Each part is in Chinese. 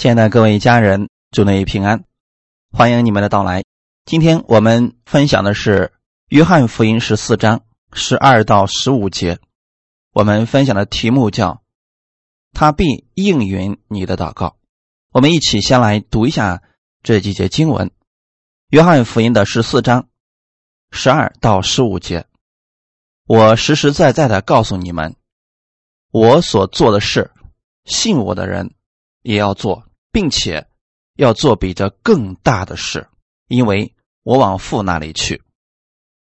亲爱的各位家人，祝你平安，欢迎你们的到来。今天我们分享的是《约翰福音》十四章十二到十五节。我们分享的题目叫“他必应允你的祷告”。我们一起先来读一下这几节经文，《约翰福音》的十四章十二到十五节。我实实在在的告诉你们，我所做的事，信我的人也要做。并且要做比这更大的事，因为我往父那里去。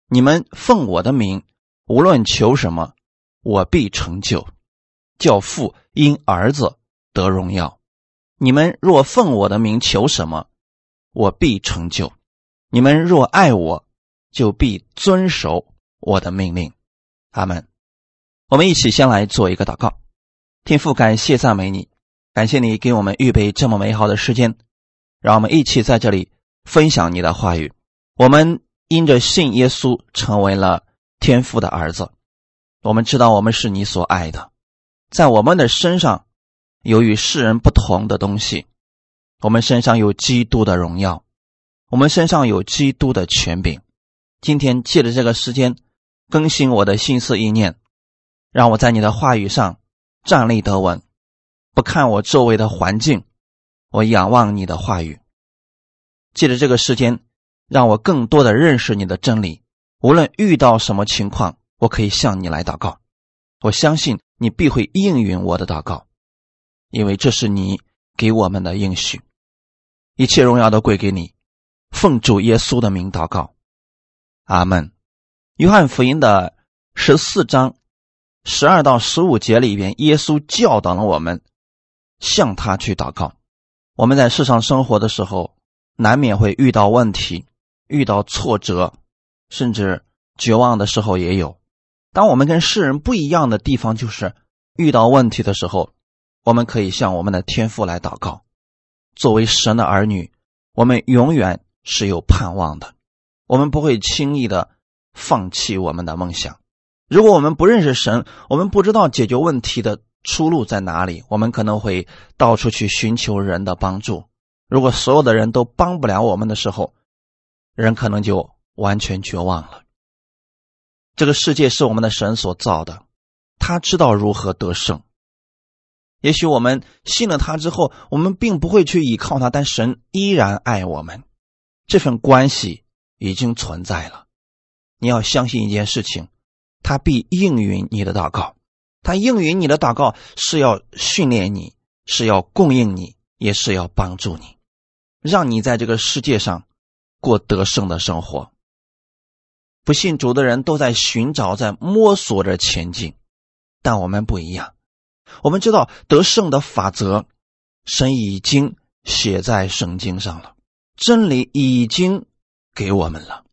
你们奉我的名，无论求什么，我必成就，叫父因儿子得荣耀。你们若奉我的名求什么，我必成就。你们若爱我，就必遵守我的命令。阿门。我们一起先来做一个祷告，天父，感谢赞美你。感谢你给我们预备这么美好的时间，让我们一起在这里分享你的话语。我们因着信耶稣成为了天父的儿子。我们知道我们是你所爱的，在我们的身上有与世人不同的东西。我们身上有基督的荣耀，我们身上有基督的权柄。今天借着这个时间更新我的心思意念，让我在你的话语上站立得稳。不看我周围的环境，我仰望你的话语。借着这个时间，让我更多的认识你的真理。无论遇到什么情况，我可以向你来祷告。我相信你必会应允我的祷告，因为这是你给我们的应许。一切荣耀都归给你。奉主耶稣的名祷告，阿门。约翰福音的十四章十二到十五节里边，耶稣教导了我们。向他去祷告。我们在世上生活的时候，难免会遇到问题，遇到挫折，甚至绝望的时候也有。当我们跟世人不一样的地方，就是遇到问题的时候，我们可以向我们的天父来祷告。作为神的儿女，我们永远是有盼望的，我们不会轻易的放弃我们的梦想。如果我们不认识神，我们不知道解决问题的。出路在哪里？我们可能会到处去寻求人的帮助。如果所有的人都帮不了我们的时候，人可能就完全绝望了。这个世界是我们的神所造的，他知道如何得胜。也许我们信了他之后，我们并不会去依靠他，但神依然爱我们，这份关系已经存在了。你要相信一件事情，他必应允你的祷告。他应允你的祷告，是要训练你，是要供应你，也是要帮助你，让你在这个世界上过得胜的生活。不信主的人都在寻找，在摸索着前进，但我们不一样。我们知道得胜的法则，神已经写在圣经上了，真理已经给我们了。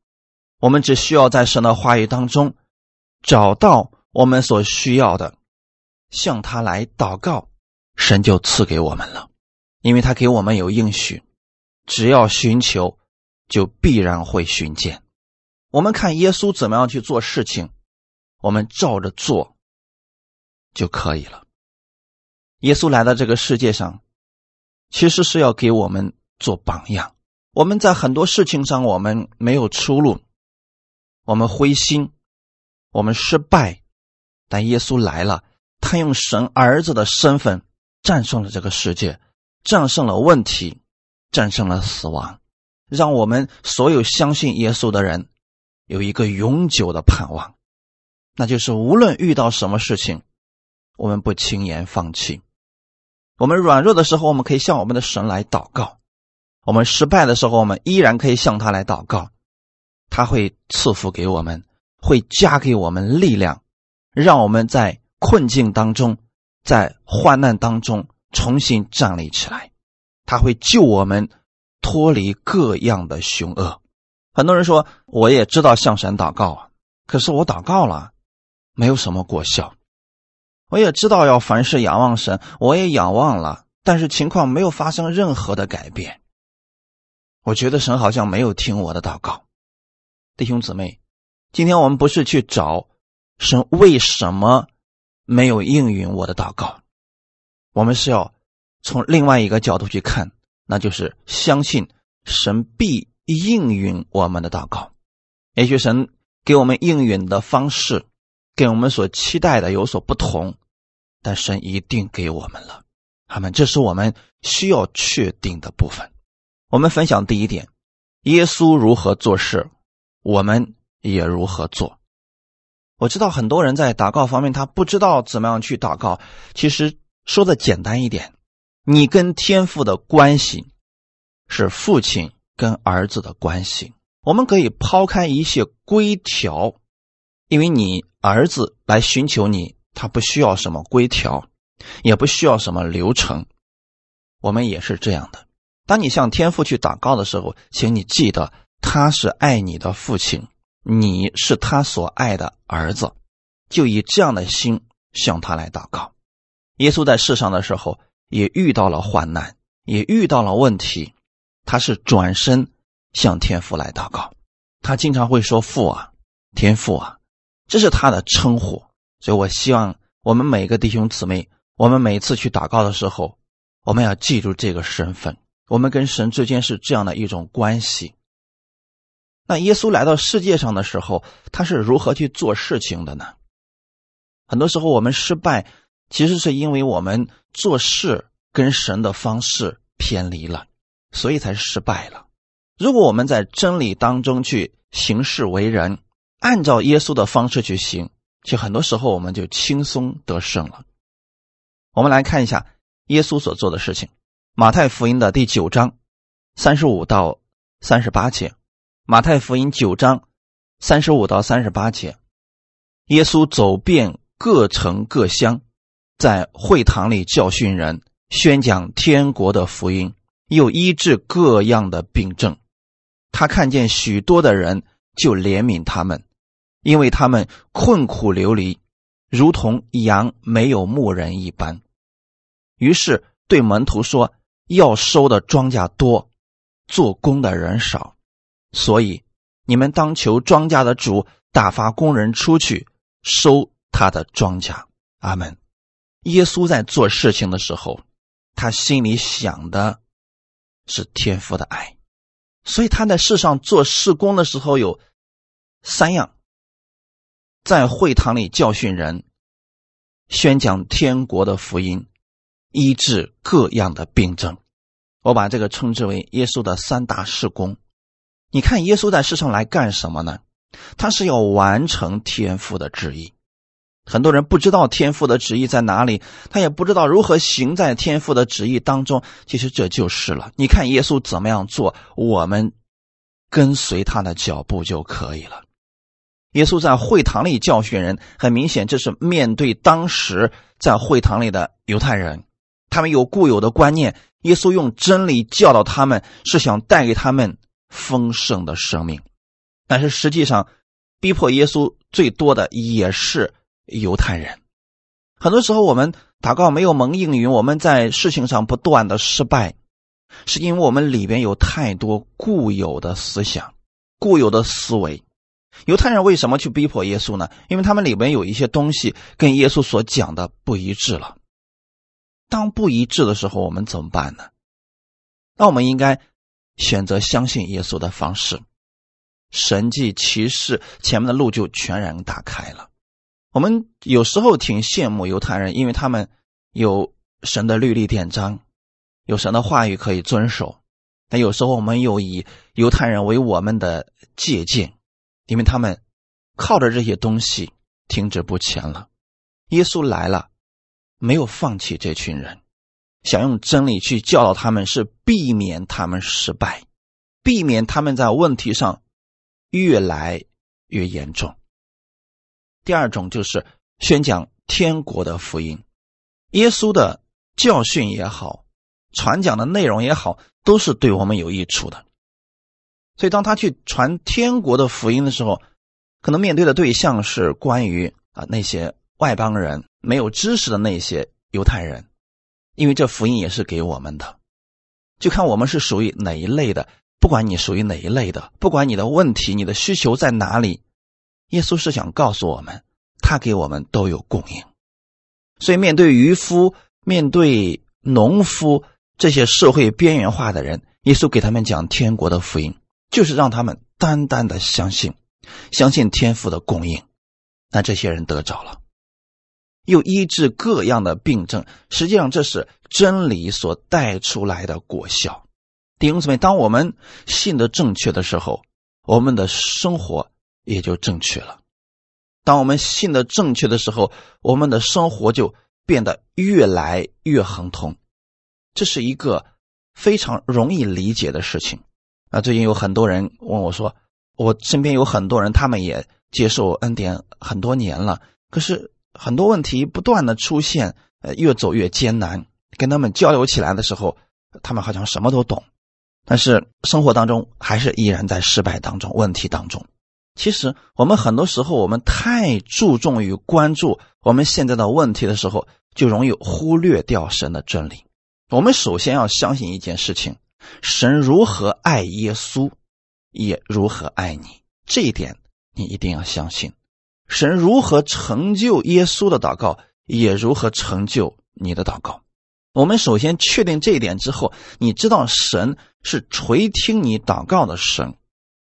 我们只需要在神的话语当中找到我们所需要的。向他来祷告，神就赐给我们了，因为他给我们有应许，只要寻求，就必然会寻见。我们看耶稣怎么样去做事情，我们照着做就可以了。耶稣来到这个世界上，其实是要给我们做榜样。我们在很多事情上，我们没有出路，我们灰心，我们失败，但耶稣来了。他用神儿子的身份战胜了这个世界，战胜了问题，战胜了死亡，让我们所有相信耶稣的人有一个永久的盼望，那就是无论遇到什么事情，我们不轻言放弃。我们软弱的时候，我们可以向我们的神来祷告；我们失败的时候，我们依然可以向他来祷告。他会赐福给我们，会加给我们力量，让我们在。困境当中，在患难当中重新站立起来，他会救我们脱离各样的凶恶。很多人说，我也知道向神祷告啊，可是我祷告了，没有什么果效。我也知道要凡事仰望神，我也仰望了，但是情况没有发生任何的改变。我觉得神好像没有听我的祷告。弟兄姊妹，今天我们不是去找神为什么。没有应允我的祷告，我们是要从另外一个角度去看，那就是相信神必应允我们的祷告。也许神给我们应允的方式，跟我们所期待的有所不同，但神一定给我们了。他们，这是我们需要确定的部分。我们分享第一点：耶稣如何做事，我们也如何做。我知道很多人在祷告方面，他不知道怎么样去祷告。其实说的简单一点，你跟天父的关系是父亲跟儿子的关系。我们可以抛开一些规条，因为你儿子来寻求你，他不需要什么规条。也不需要什么流程，我们也是这样的。当你向天父去祷告的时候，请你记得，他是爱你的父亲，你是他所爱的儿子，就以这样的心向他来祷告。耶稣在世上的时候也遇到了患难，也遇到了问题，他是转身向天父来祷告。他经常会说“父啊，天父啊”，这是他的称呼。所以我希望我们每个弟兄姊妹。我们每次去祷告的时候，我们要记住这个身份。我们跟神之间是这样的一种关系。那耶稣来到世界上的时候，他是如何去做事情的呢？很多时候我们失败，其实是因为我们做事跟神的方式偏离了，所以才失败了。如果我们在真理当中去行事为人，按照耶稣的方式去行，其实很多时候我们就轻松得胜了。我们来看一下耶稣所做的事情，《马太福音》的第九章三十五到三十八节，《马太福音》九章三十五到三十八节，耶稣走遍各城各乡，在会堂里教训人，宣讲天国的福音，又医治各样的病症。他看见许多的人，就怜悯他们，因为他们困苦流离。如同羊没有牧人一般，于是对门徒说：“要收的庄稼多，做工的人少，所以你们当求庄稼的主打发工人出去收他的庄稼。”阿门。耶稣在做事情的时候，他心里想的是天父的爱，所以他在世上做事工的时候有三样。在会堂里教训人，宣讲天国的福音，医治各样的病症。我把这个称之为耶稣的三大事工。你看，耶稣在世上来干什么呢？他是要完成天父的旨意。很多人不知道天父的旨意在哪里，他也不知道如何行在天父的旨意当中。其实这就是了。你看耶稣怎么样做，我们跟随他的脚步就可以了。耶稣在会堂里教训人，很明显，这是面对当时在会堂里的犹太人，他们有固有的观念。耶稣用真理教导他们，是想带给他们丰盛的生命。但是实际上，逼迫耶稣最多的也是犹太人。很多时候，我们祷告没有蒙应允，我们在事情上不断的失败，是因为我们里边有太多固有的思想、固有的思维。犹太人为什么去逼迫耶稣呢？因为他们里边有一些东西跟耶稣所讲的不一致了。当不一致的时候，我们怎么办呢？那我们应该选择相信耶稣的方式，神迹奇事前面的路就全然打开了。我们有时候挺羡慕犹太人，因为他们有神的律例典章，有神的话语可以遵守。但有时候我们又以犹太人为我们的借鉴。因为他们靠着这些东西停止不前了，耶稣来了，没有放弃这群人，想用真理去教导他们，是避免他们失败，避免他们在问题上越来越严重。第二种就是宣讲天国的福音，耶稣的教训也好，传讲的内容也好，都是对我们有益处的。所以，当他去传天国的福音的时候，可能面对的对象是关于啊那些外邦人、没有知识的那些犹太人，因为这福音也是给我们的，就看我们是属于哪一类的。不管你属于哪一类的，不管你的问题、你的需求在哪里，耶稣是想告诉我们，他给我们都有供应。所以，面对渔夫、面对农夫这些社会边缘化的人，耶稣给他们讲天国的福音，就是让他们单单的相信，相信天父的供应。那这些人得着了，又医治各样的病症。实际上，这是真理所带出来的果效。弟兄姊妹，当我们信的正确的时候，我们的生活也就正确了。当我们信的正确的时候，我们的生活就变得越来越亨通。这是一个非常容易理解的事情。啊，最近有很多人问我说，我身边有很多人，他们也。接受恩典很多年了，可是很多问题不断的出现，呃，越走越艰难。跟他们交流起来的时候，他们好像什么都懂，但是生活当中还是依然在失败当中、问题当中。其实我们很多时候，我们太注重于关注我们现在的问题的时候，就容易忽略掉神的真理。我们首先要相信一件事情：神如何爱耶稣，也如何爱你。这一点。你一定要相信，神如何成就耶稣的祷告，也如何成就你的祷告。我们首先确定这一点之后，你知道神是垂听你祷告的神，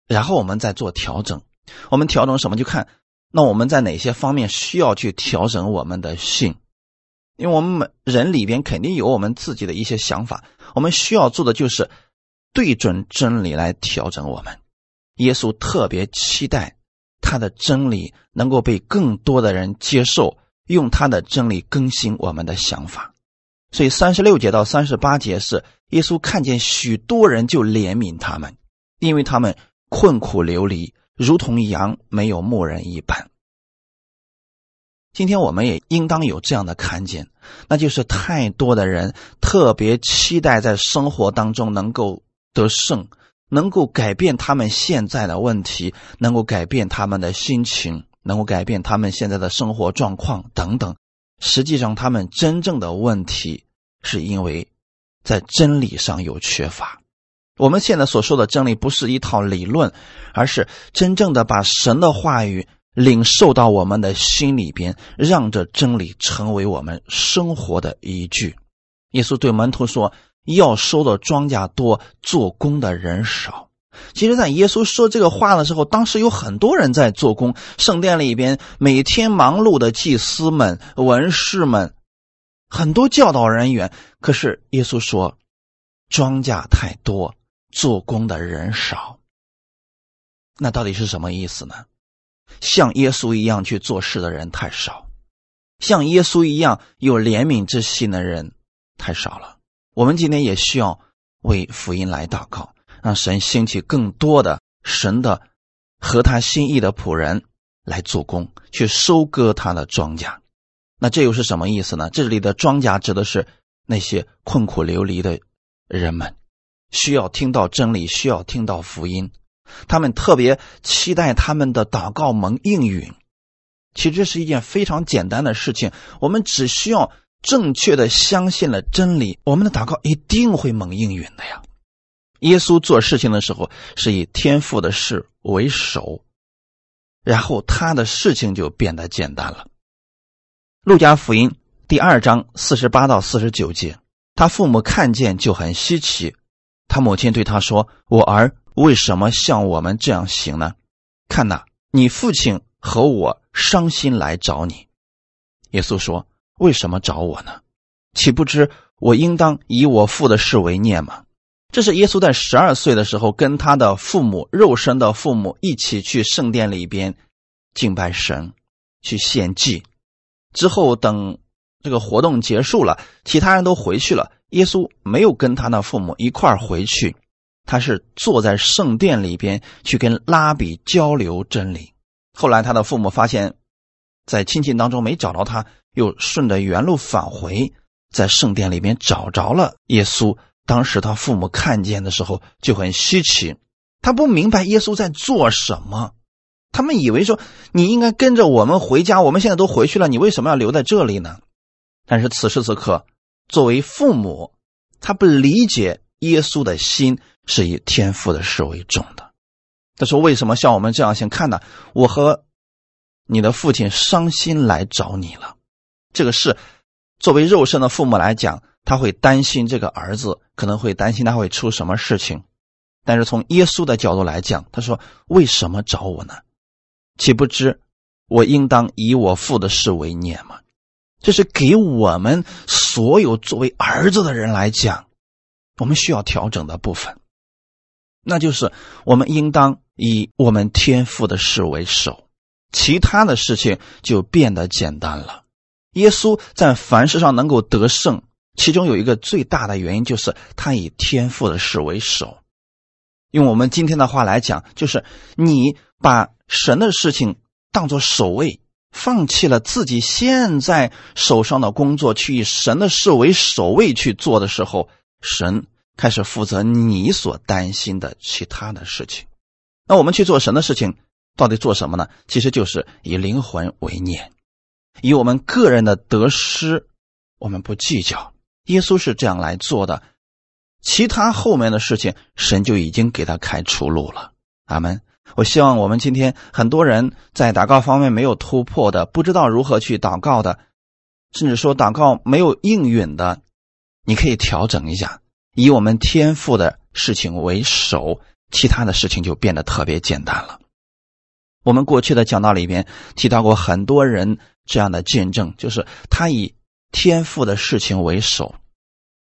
然后我们再做调整。我们调整什么？就看那我们在哪些方面需要去调整我们的性，因为我们人里边肯定有我们自己的一些想法，我们需要做的就是对准真理来调整我们。耶稣特别期待。他的真理能够被更多的人接受，用他的真理更新我们的想法。所以三十六节到三十八节是耶稣看见许多人就怜悯他们，因为他们困苦流离，如同羊没有牧人一般。今天我们也应当有这样的看见，那就是太多的人特别期待在生活当中能够得胜。能够改变他们现在的问题，能够改变他们的心情，能够改变他们现在的生活状况等等。实际上，他们真正的问题是因为在真理上有缺乏。我们现在所说的真理不是一套理论，而是真正的把神的话语领受到我们的心里边，让这真理成为我们生活的依据。耶稣对门徒说。要收的庄稼多，做工的人少。其实，在耶稣说这个话的时候，当时有很多人在做工。圣殿里边每天忙碌的祭司们、文士们，很多教导人员。可是耶稣说，庄稼太多，做工的人少。那到底是什么意思呢？像耶稣一样去做事的人太少，像耶稣一样有怜悯之心的人太少了。我们今天也需要为福音来祷告，让神兴起更多的神的合他心意的仆人来做工，去收割他的庄稼。那这又是什么意思呢？这里的庄稼指的是那些困苦流离的人们，需要听到真理，需要听到福音。他们特别期待他们的祷告蒙应允。其实这是一件非常简单的事情，我们只需要。正确的相信了真理，我们的祷告一定会蒙应允的呀。耶稣做事情的时候是以天父的事为首，然后他的事情就变得简单了。路加福音第二章四十八到四十九节，他父母看见就很稀奇，他母亲对他说：“我儿为什么像我们这样行呢？看呐，你父亲和我伤心来找你。”耶稣说。为什么找我呢？岂不知我应当以我父的事为念吗？这是耶稣在十二岁的时候，跟他的父母肉身的父母一起去圣殿里边敬拜神，去献祭。之后等这个活动结束了，其他人都回去了，耶稣没有跟他的父母一块儿回去，他是坐在圣殿里边去跟拉比交流真理。后来他的父母发现，在亲戚当中没找到他。又顺着原路返回，在圣殿里面找着了耶稣。当时他父母看见的时候就很稀奇，他不明白耶稣在做什么。他们以为说你应该跟着我们回家，我们现在都回去了，你为什么要留在这里呢？但是此时此刻，作为父母，他不理解耶稣的心是以天父的事为重的。他说：“为什么像我们这样先看呢？我和你的父亲伤心来找你了。”这个事，作为肉身的父母来讲，他会担心这个儿子，可能会担心他会出什么事情。但是从耶稣的角度来讲，他说：“为什么找我呢？岂不知我应当以我父的事为念吗？”这是给我们所有作为儿子的人来讲，我们需要调整的部分，那就是我们应当以我们天父的事为首，其他的事情就变得简单了。耶稣在凡事上能够得胜，其中有一个最大的原因就是他以天父的事为首。用我们今天的话来讲，就是你把神的事情当作首位，放弃了自己现在手上的工作，去以神的事为首位去做的时候，神开始负责你所担心的其他的事情。那我们去做神的事情，到底做什么呢？其实就是以灵魂为念，以我们个人的得失，我们不计较。耶稣是这样来做的。其他后面的事情，神就已经给他开出路了。阿门。我希望我们今天很多人在祷告方面没有突破的，不知道如何去祷告的，甚至说祷告没有应允的，你可以调整一下，以我们天赋的事情为首，其他的事情就变得特别简单了。我们过去的讲道里边提到过很多人这样的见证，就是他以天赋的事情为首，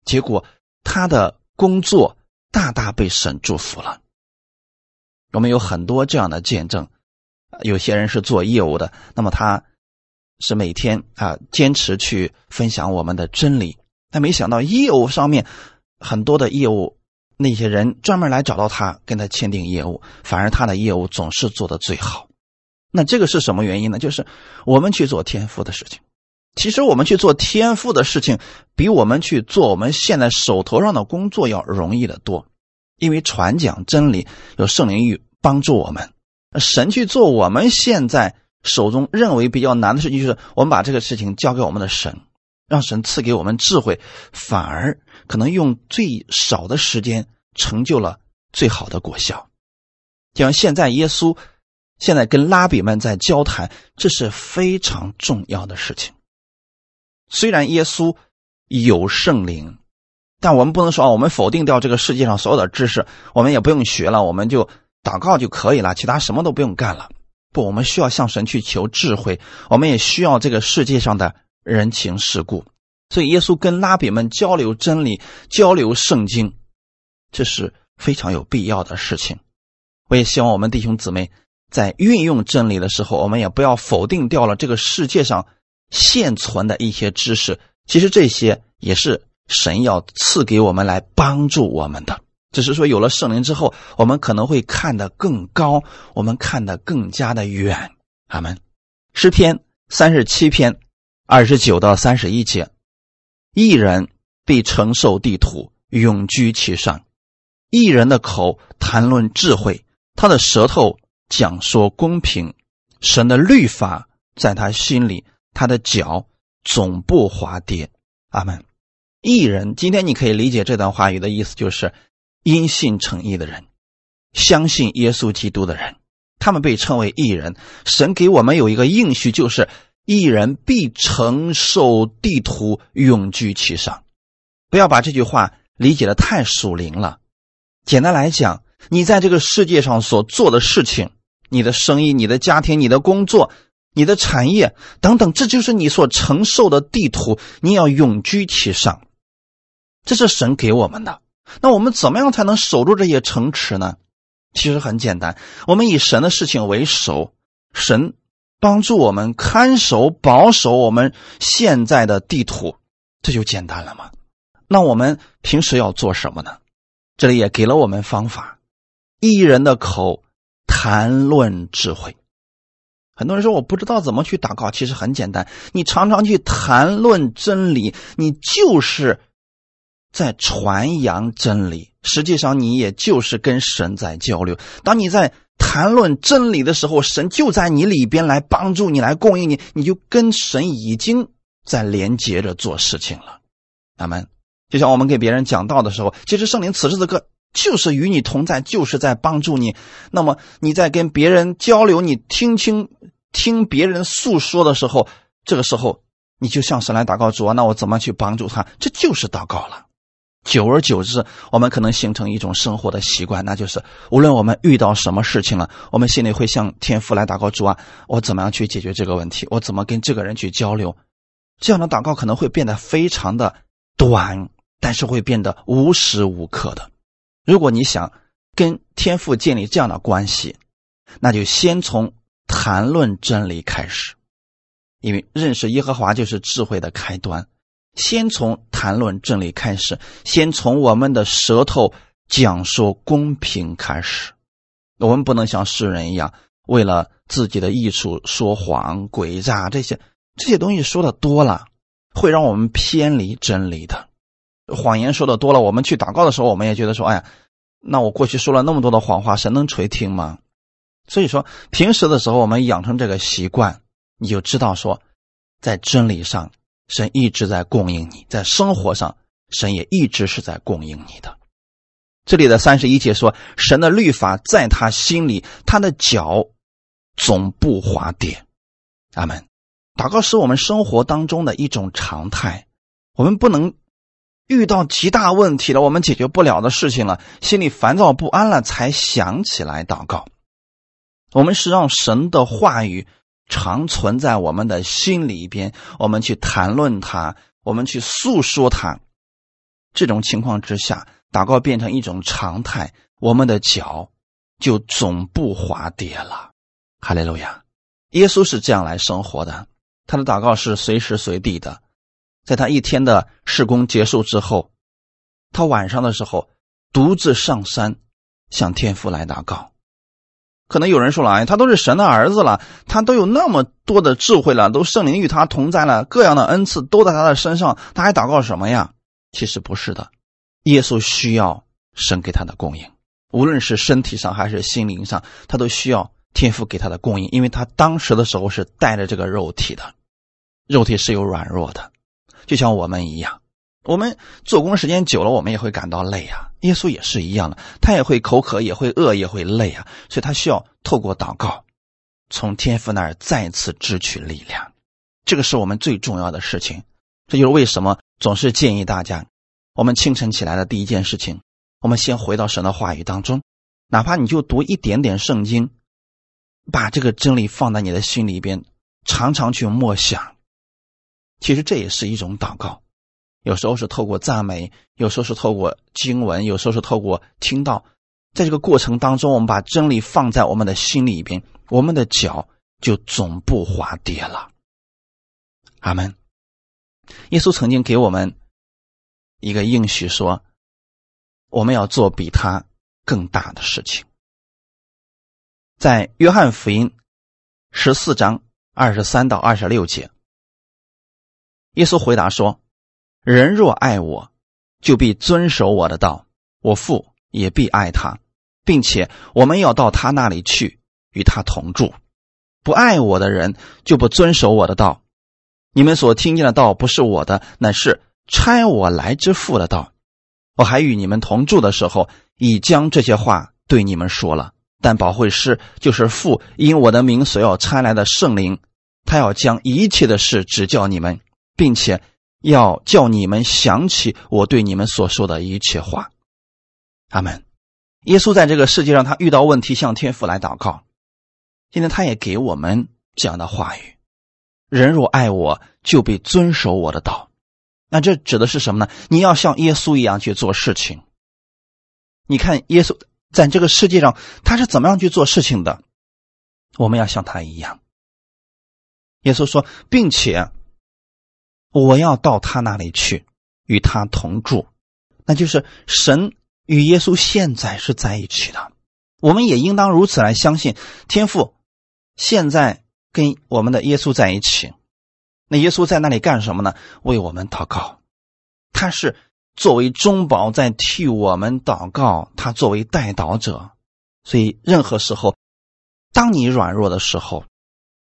结果他的。工作大大被神祝福了。我们有很多这样的见证，有些人是做业务的，那么他是每天啊坚持去分享我们的真理，但没想到业务上面很多的业务那些人专门来找到他跟他签订业务，反而他的业务总是做的最好。那这个是什么原因呢？就是我们去做天赋的事情。其实我们去做天赋的事情，比我们去做我们现在手头上的工作要容易的多，因为传讲真理有圣灵与帮助我们。神去做我们现在手中认为比较难的事情，就是我们把这个事情交给我们的神，让神赐给我们智慧，反而可能用最少的时间成就了最好的果效。就像现在耶稣现在跟拉比们在交谈，这是非常重要的事情。虽然耶稣有圣灵，但我们不能说我们否定掉这个世界上所有的知识，我们也不用学了，我们就祷告就可以了，其他什么都不用干了。不，我们需要向神去求智慧，我们也需要这个世界上的人情世故。所以，耶稣跟拉比们交流真理、交流圣经，这是非常有必要的事情。我也希望我们弟兄姊妹在运用真理的时候，我们也不要否定掉了这个世界上。现存的一些知识，其实这些也是神要赐给我们来帮助我们的。只是说有了圣灵之后，我们可能会看得更高，我们看得更加的远。阿门。诗篇三十七篇二十九到三十一节：一人必承受地土，永居其上；一人的口谈论智慧，他的舌头讲说公平。神的律法在他心里。他的脚总不滑跌，阿门。艺人，今天你可以理解这段话语的意思，就是因信诚意的人，相信耶稣基督的人，他们被称为艺人。神给我们有一个应许，就是艺人必承受地图，永居其上。不要把这句话理解的太属灵了。简单来讲，你在这个世界上所做的事情，你的生意、你的家庭、你的工作。你的产业等等，这就是你所承受的地图，你要永居其上，这是神给我们的。那我们怎么样才能守住这些城池呢？其实很简单，我们以神的事情为首，神帮助我们看守、保守我们现在的地图，这就简单了吗？那我们平时要做什么呢？这里也给了我们方法：一人的口谈论智慧。很多人说我不知道怎么去祷告，其实很简单，你常常去谈论真理，你就是在传扬真理。实际上，你也就是跟神在交流。当你在谈论真理的时候，神就在你里边来帮助你，来供应你，你就跟神已经在连接着做事情了。阿门。就像我们给别人讲道的时候，其实圣灵此时此刻就是与你同在，就是在帮助你。那么你在跟别人交流，你听清。听别人诉说的时候，这个时候你就向神来祷告主啊，那我怎么去帮助他？这就是祷告了。久而久之，我们可能形成一种生活的习惯，那就是无论我们遇到什么事情了，我们心里会向天父来祷告主啊，我怎么样去解决这个问题？我怎么跟这个人去交流？这样的祷告可能会变得非常的短，但是会变得无时无刻的。如果你想跟天父建立这样的关系，那就先从谈论真理开始，因为认识耶和华就是智慧的开端。先从谈论真理开始，先从我们的舌头讲说公平开始。我们不能像世人一样，为了自己的益处说谎、诡诈这些这些东西说的多了，会让我们偏离真理的。谎言说的多了，我们去祷告的时候，我们也觉得说：“哎呀，那我过去说了那么多的谎话，神能垂听吗？”所以说，平时的时候我们养成这个习惯，你就知道说，在真理上。神一直在供应你，在生活上，神也一直是在供应你的。这里的三十一节说：“神的律法在他心里，他的脚总不滑跌。”阿门。祷告是我们生活当中的一种常态。我们不能遇到极大问题了，我们解决不了的事情了，心里烦躁不安了，才想起来祷告。我们是让神的话语。常存在我们的心里边，我们去谈论它，我们去诉说它。这种情况之下，祷告变成一种常态，我们的脚就总不滑跌了。哈利路亚！耶稣是这样来生活的，他的祷告是随时随地的。在他一天的施工结束之后，他晚上的时候独自上山向天父来祷告。可能有人说了：“哎，他都是神的儿子了，他都有那么多的智慧了，都圣灵与他同在了，各样的恩赐都在他的身上，他还祷告什么呀？”其实不是的，耶稣需要神给他的供应，无论是身体上还是心灵上，他都需要天父给他的供应，因为他当时的时候是带着这个肉体的，肉体是有软弱的，就像我们一样。我们做工时间久了，我们也会感到累啊。耶稣也是一样的，他也会口渴，也会饿，也会累啊。所以他需要透过祷告，从天父那儿再次支取力量。这个是我们最重要的事情。这就是为什么总是建议大家，我们清晨起来的第一件事情，我们先回到神的话语当中，哪怕你就读一点点圣经，把这个真理放在你的心里边，常常去默想。其实这也是一种祷告。有时候是透过赞美，有时候是透过经文，有时候是透过听到。在这个过程当中，我们把真理放在我们的心里边，我们的脚就总不滑跌了。阿门。耶稣曾经给我们一个应许，说我们要做比他更大的事情。在约翰福音十四章二十三到二十六节，耶稣回答说。人若爱我，就必遵守我的道；我父也必爱他，并且我们要到他那里去，与他同住。不爱我的人，就不遵守我的道。你们所听见的道不是我的，乃是差我来之父的道。我还与你们同住的时候，已将这些话对你们说了。但保惠师就是父因我的名所要差来的圣灵，他要将一切的事指教你们，并且。要叫你们想起我对你们所说的一切话，阿门。耶稣在这个世界上，他遇到问题向天父来祷告。今天他也给我们这样的话语：人若爱我，就必遵守我的道。那这指的是什么呢？你要像耶稣一样去做事情。你看耶稣在这个世界上他是怎么样去做事情的？我们要像他一样。耶稣说，并且。我要到他那里去，与他同住，那就是神与耶稣现在是在一起的。我们也应当如此来相信天父现在跟我们的耶稣在一起。那耶稣在那里干什么呢？为我们祷告，他是作为中保在替我们祷告，他作为代祷者。所以任何时候，当你软弱的时候，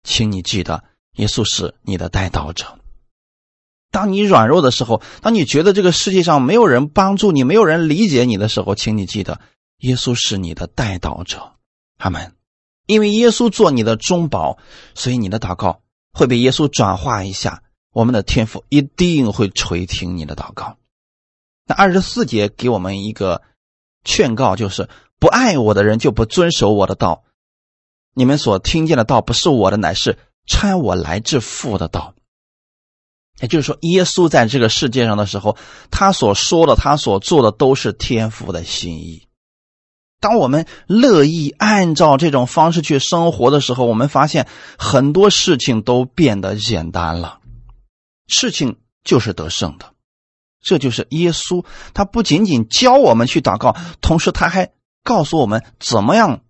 请你记得耶稣是你的代祷者。当你软弱的时候，当你觉得这个世界上没有人帮助你、没有人理解你的时候，请你记得，耶稣是你的代祷者，阿门。因为耶稣做你的中保，所以你的祷告会被耶稣转化一下，我们的天父一定会垂听你的祷告。那二十四节给我们一个劝告，就是不爱我的人就不遵守我的道。你们所听见的道不是我的，乃是差我来自父的道。也就是说，耶稣在这个世界上的时候，他所说的、他所做的都是天父的心意。当我们乐意按照这种方式去生活的时候，我们发现很多事情都变得简单了。事情就是得胜的，这就是耶稣。他不仅仅教我们去祷告，同时他还告诉我们怎么样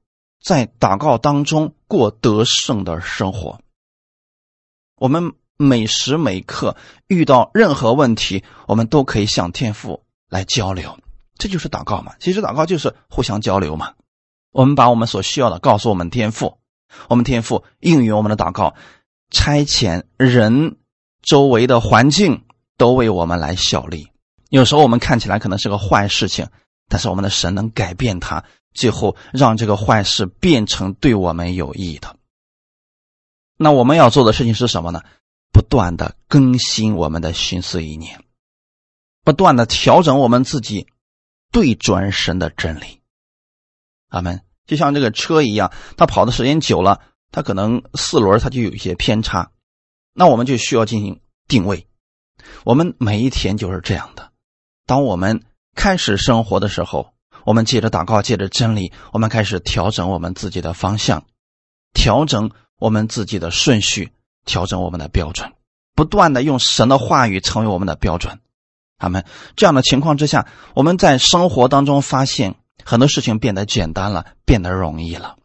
在祷告当中过得胜的生活。我们。每时每刻遇到任何问题，我们都可以向天父来交流，这就是祷告嘛。其实祷告就是互相交流嘛。我们把我们所需要的告诉我们天父，我们天父应允我们的祷告，差遣人周围的环境都为我们来效力。有时候我们看起来可能是个坏事情，但是我们的神能改变它，最后让这个坏事变成对我们有益的。那我们要做的事情是什么呢？不断的更新我们的心思意念，不断的调整我们自己，对准神的真理。阿门。就像这个车一样，它跑的时间久了，它可能四轮它就有一些偏差，那我们就需要进行定位。我们每一天就是这样的。当我们开始生活的时候，我们借着祷告，借着真理，我们开始调整我们自己的方向，调整我们自己的顺序。调整我们的标准，不断的用神的话语成为我们的标准。他们这样的情况之下，我们在生活当中发现很多事情变得简单了，变得容易了。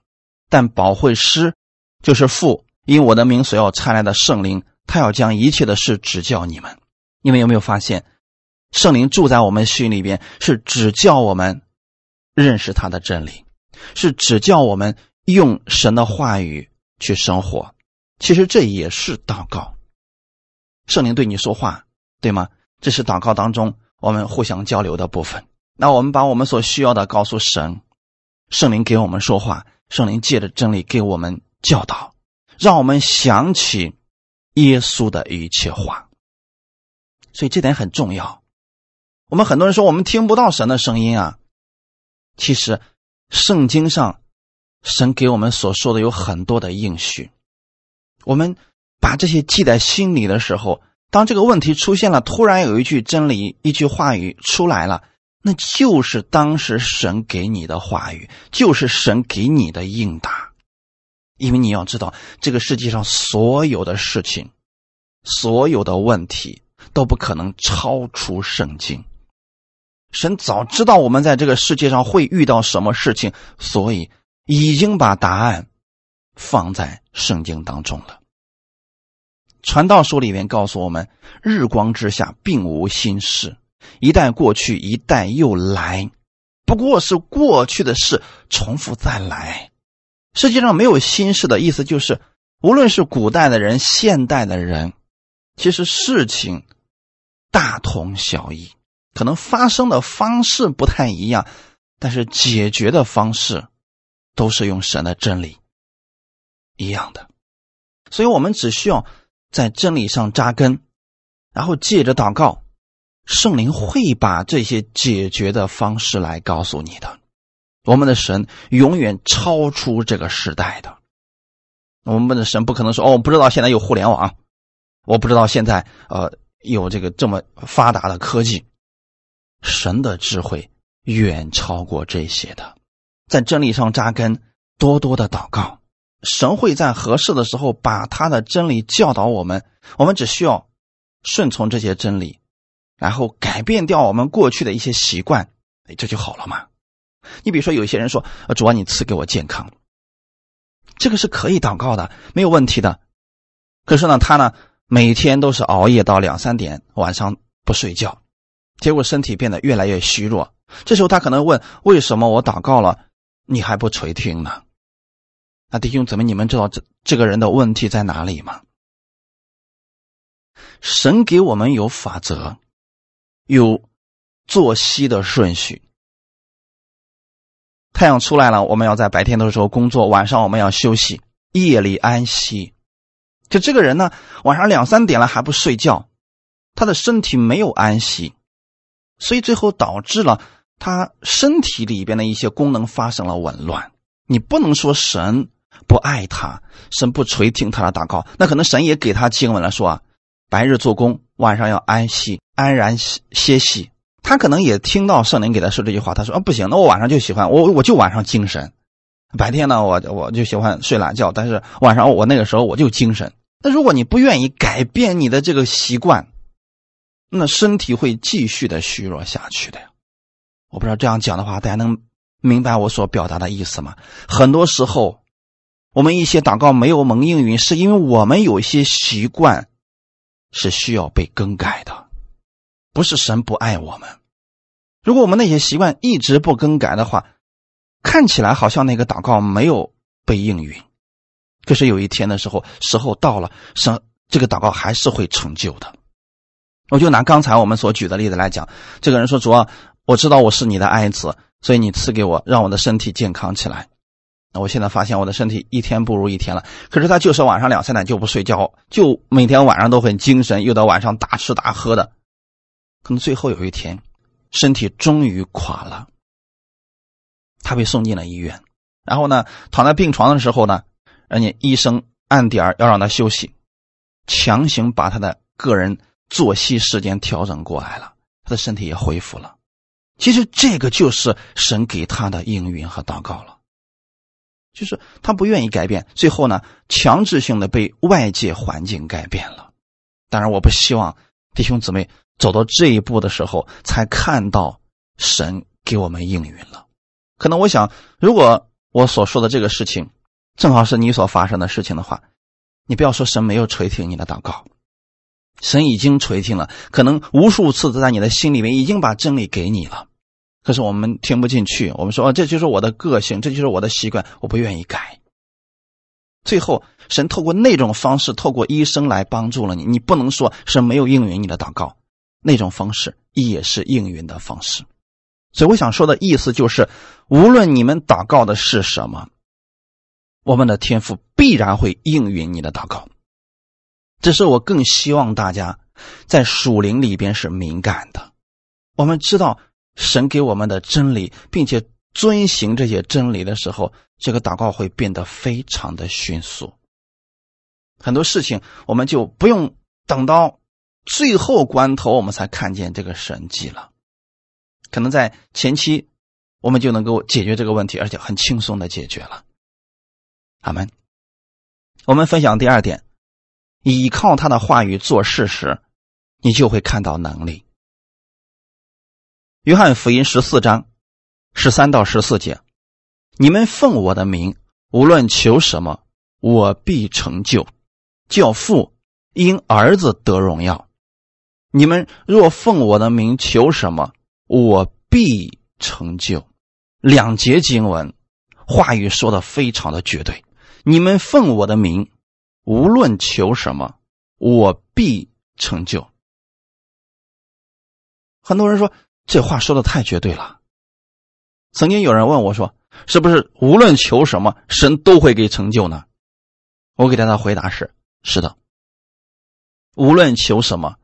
但保会师就是父，因我的名所要差来的圣灵，他要将一切的事指教你们。你们有没有发现，圣灵住在我们心里边，是指教我们认识他的真理，是指教我们用神的话语去生活。其实这也是祷告，圣灵对你说话，对吗？这是祷告当中我们互相交流的部分。那我们把我们所需要的告诉神，圣灵给我们说话，圣灵借着真理给我们教导，让我们想起耶稣的一切话。所以这点很重要。我们很多人说我们听不到神的声音啊，其实圣经上神给我们所说的有很多的应许。我们把这些记在心里的时候，当这个问题出现了，突然有一句真理、一句话语出来了，那就是当时神给你的话语，就是神给你的应答。因为你要知道，这个世界上所有的事情、所有的问题都不可能超出圣经。神早知道我们在这个世界上会遇到什么事情，所以已经把答案。放在圣经当中了。传道书里面告诉我们：日光之下并无新事，一代过去，一代又来，不过是过去的事重复再来。世界上没有新事的意思，就是无论是古代的人、现代的人，其实事情大同小异，可能发生的方式不太一样，但是解决的方式都是用神的真理。一样的，所以我们只需要在真理上扎根，然后借着祷告，圣灵会把这些解决的方式来告诉你的。我们的神永远超出这个时代的，我们的神不可能说：“哦，我不知道现在有互联网，我不知道现在呃有这个这么发达的科技。”神的智慧远超过这些的，在真理上扎根，多多的祷告。神会在合适的时候把他的真理教导我们，我们只需要顺从这些真理，然后改变掉我们过去的一些习惯，哎，这就好了嘛。你比如说，有些人说：“主啊，你赐给我健康。”这个是可以祷告的，没有问题的。可是呢，他呢每天都是熬夜到两三点，晚上不睡觉，结果身体变得越来越虚弱。这时候他可能问：“为什么我祷告了，你还不垂听呢？”那弟兄姊妹，你们知道这这个人的问题在哪里吗？神给我们有法则，有作息的顺序。太阳出来了，我们要在白天的时候工作；晚上我们要休息，夜里安息。就这个人呢，晚上两三点了还不睡觉，他的身体没有安息，所以最后导致了他身体里边的一些功能发生了紊乱。你不能说神不爱他，神不垂听他的祷告，那可能神也给他经文了，说啊，白日做工，晚上要安息，安然歇息。他可能也听到圣灵给他说这句话，他说啊，不行，那我晚上就喜欢我，我就晚上精神。白天呢，我我就喜欢睡懒觉，但是晚上我那个时候我就精神。那如果你不愿意改变你的这个习惯，那身体会继续的虚弱下去的呀。我不知道这样讲的话，大家能明白我所表达的意思吗？很多时候，我们一些祷告没有蒙应允，是因为我们有一些习惯是需要被更改的，不是神不爱我们。如果我们那些习惯一直不更改的话，看起来好像那个祷告没有被应允，可是有一天的时候，时候到了，神这个祷告还是会成就的。我就拿刚才我们所举的例子来讲，这个人说：“主啊，我知道我是你的爱子，所以你赐给我，让我的身体健康起来。我现在发现我的身体一天不如一天了。可是他就是晚上两三点就不睡觉，就每天晚上都很精神，又到晚上大吃大喝的，可能最后有一天，身体终于垮了。”他被送进了医院，然后呢，躺在病床的时候呢，人家医生按点要让他休息，强行把他的个人作息时间调整过来了，他的身体也恢复了。其实这个就是神给他的应允和祷告了，就是他不愿意改变，最后呢，强制性的被外界环境改变了。当然，我不希望弟兄姊妹走到这一步的时候才看到神给我们应允了。可能我想，如果我所说的这个事情正好是你所发生的事情的话，你不要说神没有垂听你的祷告，神已经垂听了，可能无数次都在你的心里面已经把真理给你了，可是我们听不进去。我们说，哦，这就是我的个性，这就是我的习惯，我不愿意改。最后，神透过那种方式，透过医生来帮助了你。你不能说是没有应允你的祷告，那种方式也是应允的方式。所以我想说的意思就是，无论你们祷告的是什么，我们的天赋必然会应允你的祷告。只是我更希望大家在属灵里边是敏感的。我们知道神给我们的真理，并且遵行这些真理的时候，这个祷告会变得非常的迅速。很多事情我们就不用等到最后关头，我们才看见这个神迹了。可能在前期，我们就能够解决这个问题，而且很轻松的解决了。阿门。我们分享第二点，倚靠他的话语做事时，你就会看到能力。约翰福音十四章十三到十四节：你们奉我的名，无论求什么，我必成就，叫父因儿子得荣耀。你们若奉我的名求什么，我必成就，两节经文，话语说的非常的绝对。你们奉我的名，无论求什么，我必成就。很多人说这话说的太绝对了。曾经有人问我说：“是不是无论求什么，神都会给成就呢？”我给他的回答是：是的。无论求什么，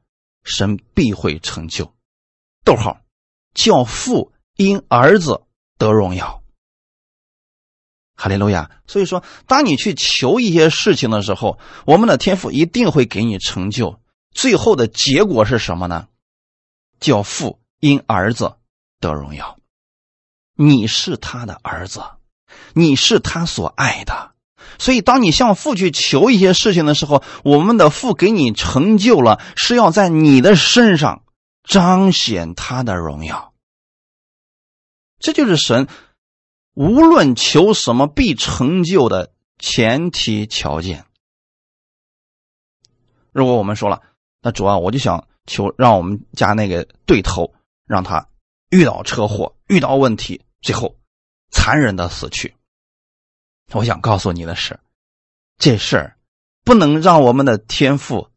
神必会成就。逗号。叫父因儿子得荣耀，哈利路亚。所以说，当你去求一些事情的时候，我们的天赋一定会给你成就。最后的结果是什么呢？叫父因儿子得荣耀。你是他的儿子，你是他所爱的。所以，当你向父去求一些事情的时候，我们的父给你成就了，是要在你的身上。彰显他的荣耀，这就是神无论求什么必成就的前提条件。如果我们说了，那主啊，我就想求让我们家那个对头让他遇到车祸、遇到问题，最后残忍的死去。我想告诉你的是，这事儿不能让我们的天赋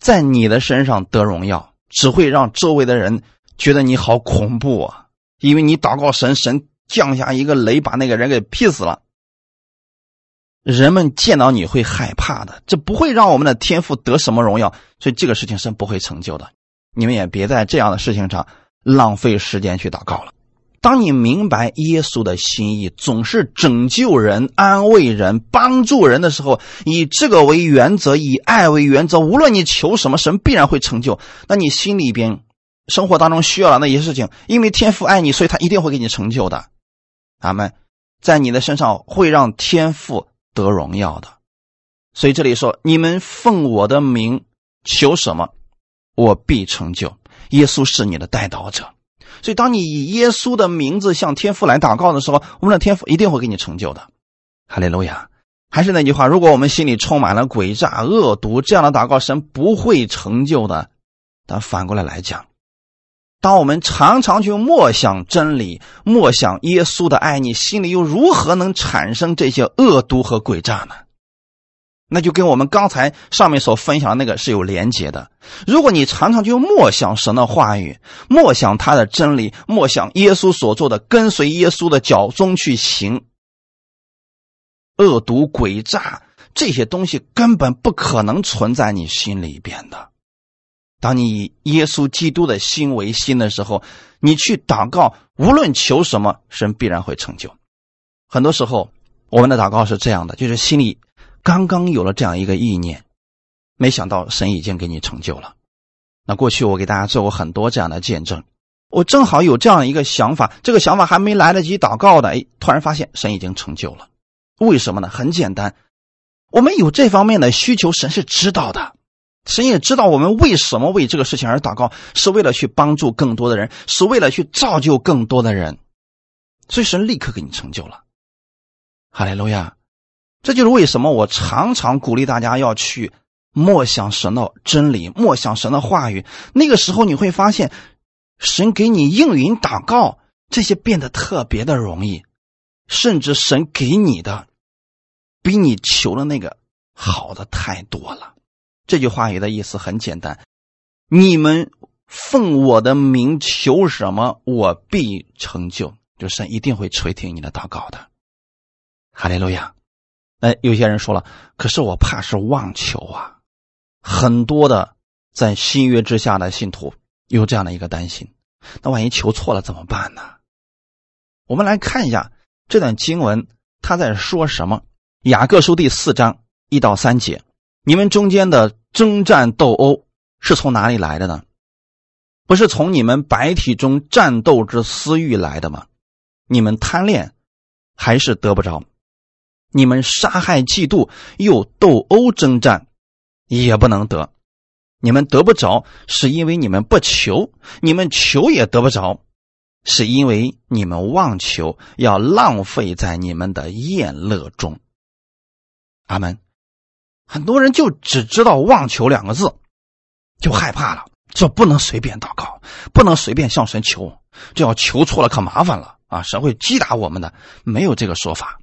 在你的身上得荣耀。只会让周围的人觉得你好恐怖啊！因为你祷告神，神降下一个雷，把那个人给劈死了。人们见到你会害怕的，这不会让我们的天赋得什么荣耀，所以这个事情是不会成就的。你们也别在这样的事情上浪费时间去祷告了。当你明白耶稣的心意总是拯救人、安慰人、帮助人的时候，以这个为原则，以爱为原则，无论你求什么，神必然会成就。那你心里边、生活当中需要的那些事情，因为天父爱你，所以他一定会给你成就的。阿门，在你的身上会让天父得荣耀的。所以这里说，你们奉我的名求什么，我必成就。耶稣是你的带导者。所以，当你以耶稣的名字向天父来祷告的时候，我们的天父一定会给你成就的。哈利路亚！还是那句话，如果我们心里充满了诡诈、恶毒，这样的祷告神不会成就的。但反过来来讲，当我们常常去默想真理、默想耶稣的爱，你心里又如何能产生这些恶毒和诡诈呢？那就跟我们刚才上面所分享的那个是有连结的。如果你常常就默想神的话语，默想他的真理，默想耶稣所做的，跟随耶稣的脚踪去行，恶毒诡诈这些东西根本不可能存在你心里边的。当你以耶稣基督的心为心的时候，你去祷告，无论求什么，神必然会成就。很多时候，我们的祷告是这样的，就是心里。刚刚有了这样一个意念，没想到神已经给你成就了。那过去我给大家做过很多这样的见证，我正好有这样一个想法，这个想法还没来得及祷告的，哎，突然发现神已经成就了。为什么呢？很简单，我们有这方面的需求，神是知道的，神也知道我们为什么为这个事情而祷告，是为了去帮助更多的人，是为了去造就更多的人，所以神立刻给你成就了。哈利路亚。这就是为什么我常常鼓励大家要去默想神的真理，默想神的话语。那个时候你会发现，神给你应允祷告，这些变得特别的容易，甚至神给你的比你求的那个好的太多了。这句话语的意思很简单：你们奉我的名求什么，我必成就。就神一定会垂听你的祷告的。哈利路亚。哎，有些人说了，可是我怕是妄求啊。很多的在新约之下的信徒有这样的一个担心，那万一求错了怎么办呢？我们来看一下这段经文，他在说什么？雅各书第四章一到三节，你们中间的征战斗殴是从哪里来的呢？不是从你们白体中战斗之私欲来的吗？你们贪恋，还是得不着？你们杀害、嫉妒，又斗殴征战，也不能得。你们得不着，是因为你们不求；你们求也得不着，是因为你们妄求，要浪费在你们的宴乐中。阿门。很多人就只知道“妄求”两个字，就害怕了，就不能随便祷告，不能随便向神求，这要求错了可麻烦了啊！神会击打我们的。没有这个说法。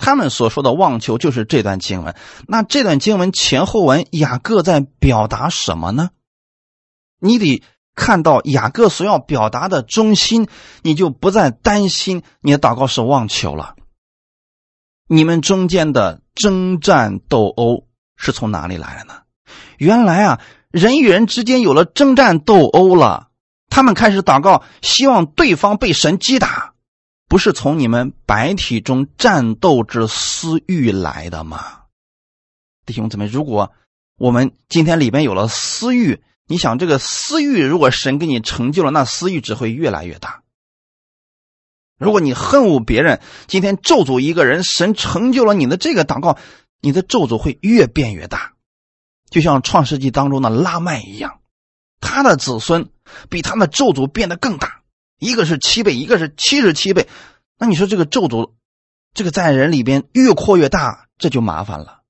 他们所说的妄求就是这段经文。那这段经文前后文雅各在表达什么呢？你得看到雅各所要表达的中心，你就不再担心你的祷告是妄求了。你们中间的征战斗殴是从哪里来的呢？原来啊，人与人之间有了征战斗殴了，他们开始祷告，希望对方被神击打。不是从你们白体中战斗之私欲来的吗，弟兄姊妹？如果我们今天里边有了私欲，你想这个私欲，如果神给你成就了，那私欲只会越来越大。如果你恨恶别人，今天咒诅一个人，神成就了你的这个祷告，你的咒诅会越变越大，就像创世纪当中的拉麦一样，他的子孙比他的咒诅变得更大。一个是七倍，一个是七十七倍，那你说这个咒诅，这个在人里边越扩越大，这就麻烦了。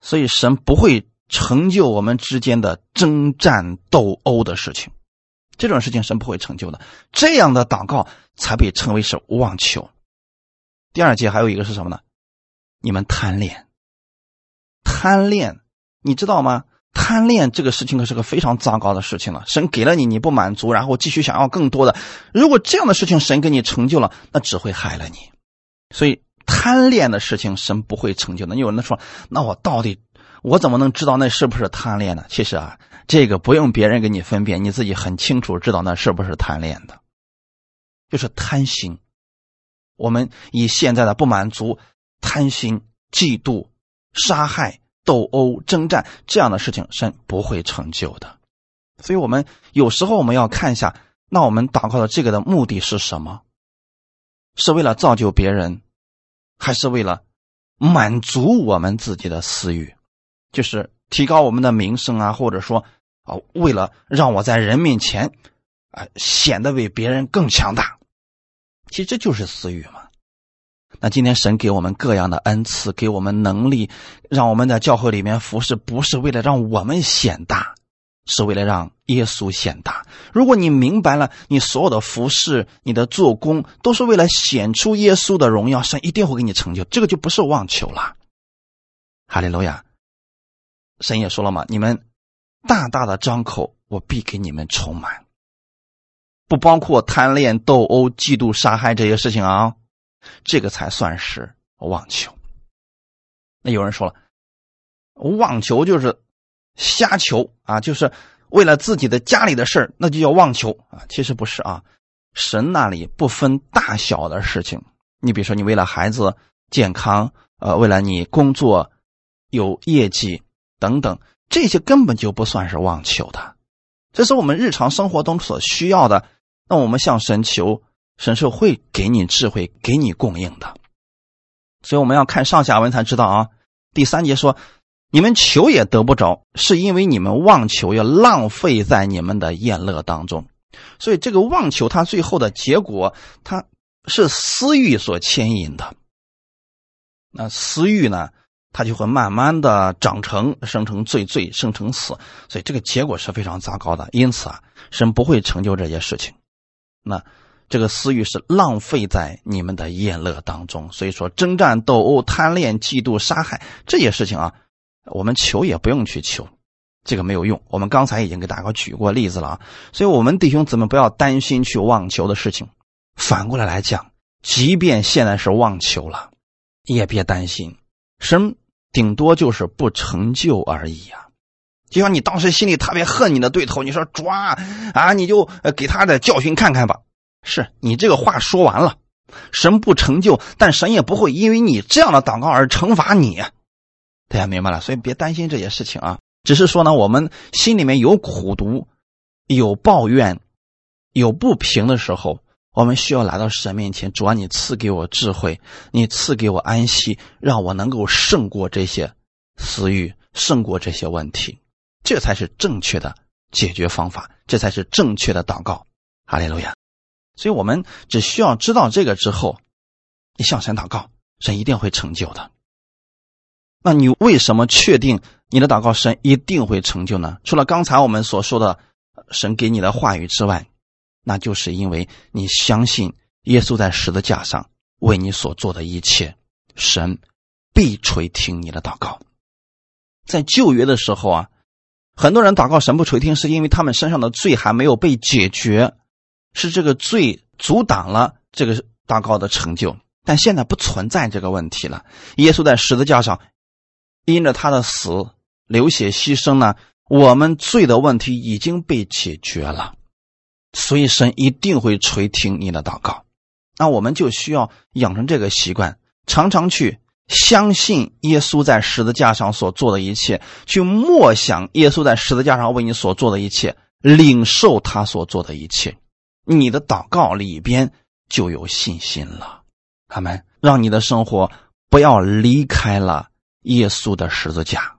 所以神不会成就我们之间的征战斗殴的事情，这种事情神不会成就的。这样的祷告才被称为是妄求。第二节还有一个是什么呢？你们贪恋，贪恋，你知道吗？贪恋这个事情可是个非常糟糕的事情了。神给了你，你不满足，然后继续想要更多的。如果这样的事情神给你成就了，那只会害了你。所以贪恋的事情，神不会成就的。有人说，那我到底我怎么能知道那是不是贪恋呢？其实啊，这个不用别人给你分辨，你自己很清楚知道那是不是贪恋的，就是贪心。我们以现在的不满足、贪心、嫉妒、杀害、斗殴、征战这样的事情，神不会成就的。所以，我们有时候我们要看一下，那我们祷告的这个的目的是什么？是为了造就别人，还是为了满足我们自己的私欲？就是提高我们的名声啊，或者说啊，为了让我在人面前啊显得比别人更强大。其实这就是私欲嘛。那今天神给我们各样的恩赐，给我们能力，让我们在教会里面服侍，不是为了让我们显大。是为了让耶稣显大。如果你明白了，你所有的服饰、你的做工都是为了显出耶稣的荣耀，神一定会给你成就。这个就不是妄求了。哈利路亚！神也说了嘛，你们大大的张口，我必给你们充满。不包括贪恋、斗殴、嫉妒、杀害这些事情啊，这个才算是妄求。那有人说了，妄求就是。瞎求啊，就是为了自己的家里的事，那就叫妄求啊。其实不是啊，神那里不分大小的事情。你比如说，你为了孩子健康，呃，为了你工作有业绩等等，这些根本就不算是妄求的。这是我们日常生活中所需要的。那我们向神求，神是会给你智慧，给你供应的。所以我们要看上下文才知道啊。第三节说。你们求也得不着，是因为你们妄求要浪费在你们的宴乐当中，所以这个妄求它最后的结果，它是私欲所牵引的。那私欲呢，它就会慢慢的长成，生成罪，罪生成死，所以这个结果是非常糟糕的。因此啊，神不会成就这些事情。那这个私欲是浪费在你们的宴乐当中，所以说征战斗殴、贪恋、嫉妒、杀害这些事情啊。我们求也不用去求，这个没有用。我们刚才已经给大家举过例子了啊，所以我们弟兄姊妹不要担心去妄求的事情。反过来来讲，即便现在是妄求了，也别担心，神顶多就是不成就而已啊。就像你当时心里特别恨你的对头，你说抓啊，你就给他的教训看看吧。是你这个话说完了，神不成就，但神也不会因为你这样的祷告而惩罚你。大家明白了，所以别担心这些事情啊。只是说呢，我们心里面有苦毒、有抱怨、有不平的时候，我们需要来到神面前，主啊，你赐给我智慧，你赐给我安息，让我能够胜过这些私欲，胜过这些问题，这才是正确的解决方法，这才是正确的祷告。哈利路亚。所以我们只需要知道这个之后，你向神祷告，神一定会成就的。那你为什么确定你的祷告神一定会成就呢？除了刚才我们所说的神给你的话语之外，那就是因为你相信耶稣在十字架上为你所做的一切，神必垂听你的祷告。在旧约的时候啊，很多人祷告神不垂听，是因为他们身上的罪还没有被解决，是这个罪阻挡了这个祷告的成就。但现在不存在这个问题了，耶稣在十字架上。因着他的死流血牺牲呢，我们罪的问题已经被解决了，所以神一定会垂听你的祷告。那我们就需要养成这个习惯，常常去相信耶稣在十字架上所做的一切，去默想耶稣在十字架上为你所做的一切，领受他所做的一切，你的祷告里边就有信心了。他们让你的生活不要离开了。耶稣的十字架，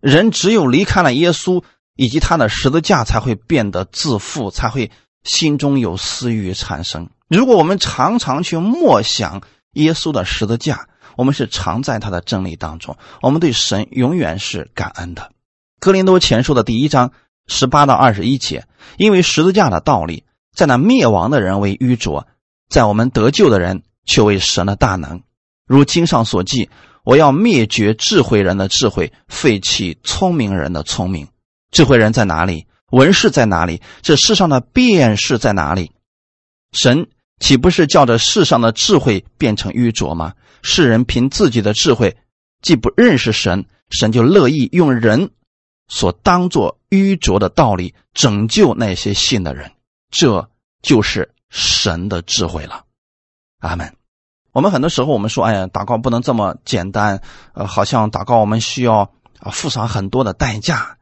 人只有离开了耶稣以及他的十字架，才会变得自负，才会心中有私欲产生。如果我们常常去默想耶稣的十字架，我们是常在他的真理当中，我们对神永远是感恩的。哥林多前书的第一章十八到二十一节，因为十字架的道理，在那灭亡的人为愚拙，在我们得救的人却为神的大能，如经上所记。我要灭绝智慧人的智慧，废弃聪明人的聪明。智慧人在哪里？文士在哪里？这世上的辨识在哪里？神岂不是叫着世上的智慧变成愚拙吗？世人凭自己的智慧，既不认识神，神就乐意用人所当作愚拙的道理拯救那些信的人。这就是神的智慧了。阿门。我们很多时候我们说，哎呀，祷告不能这么简单，呃，好像祷告我们需要啊付上很多的代价。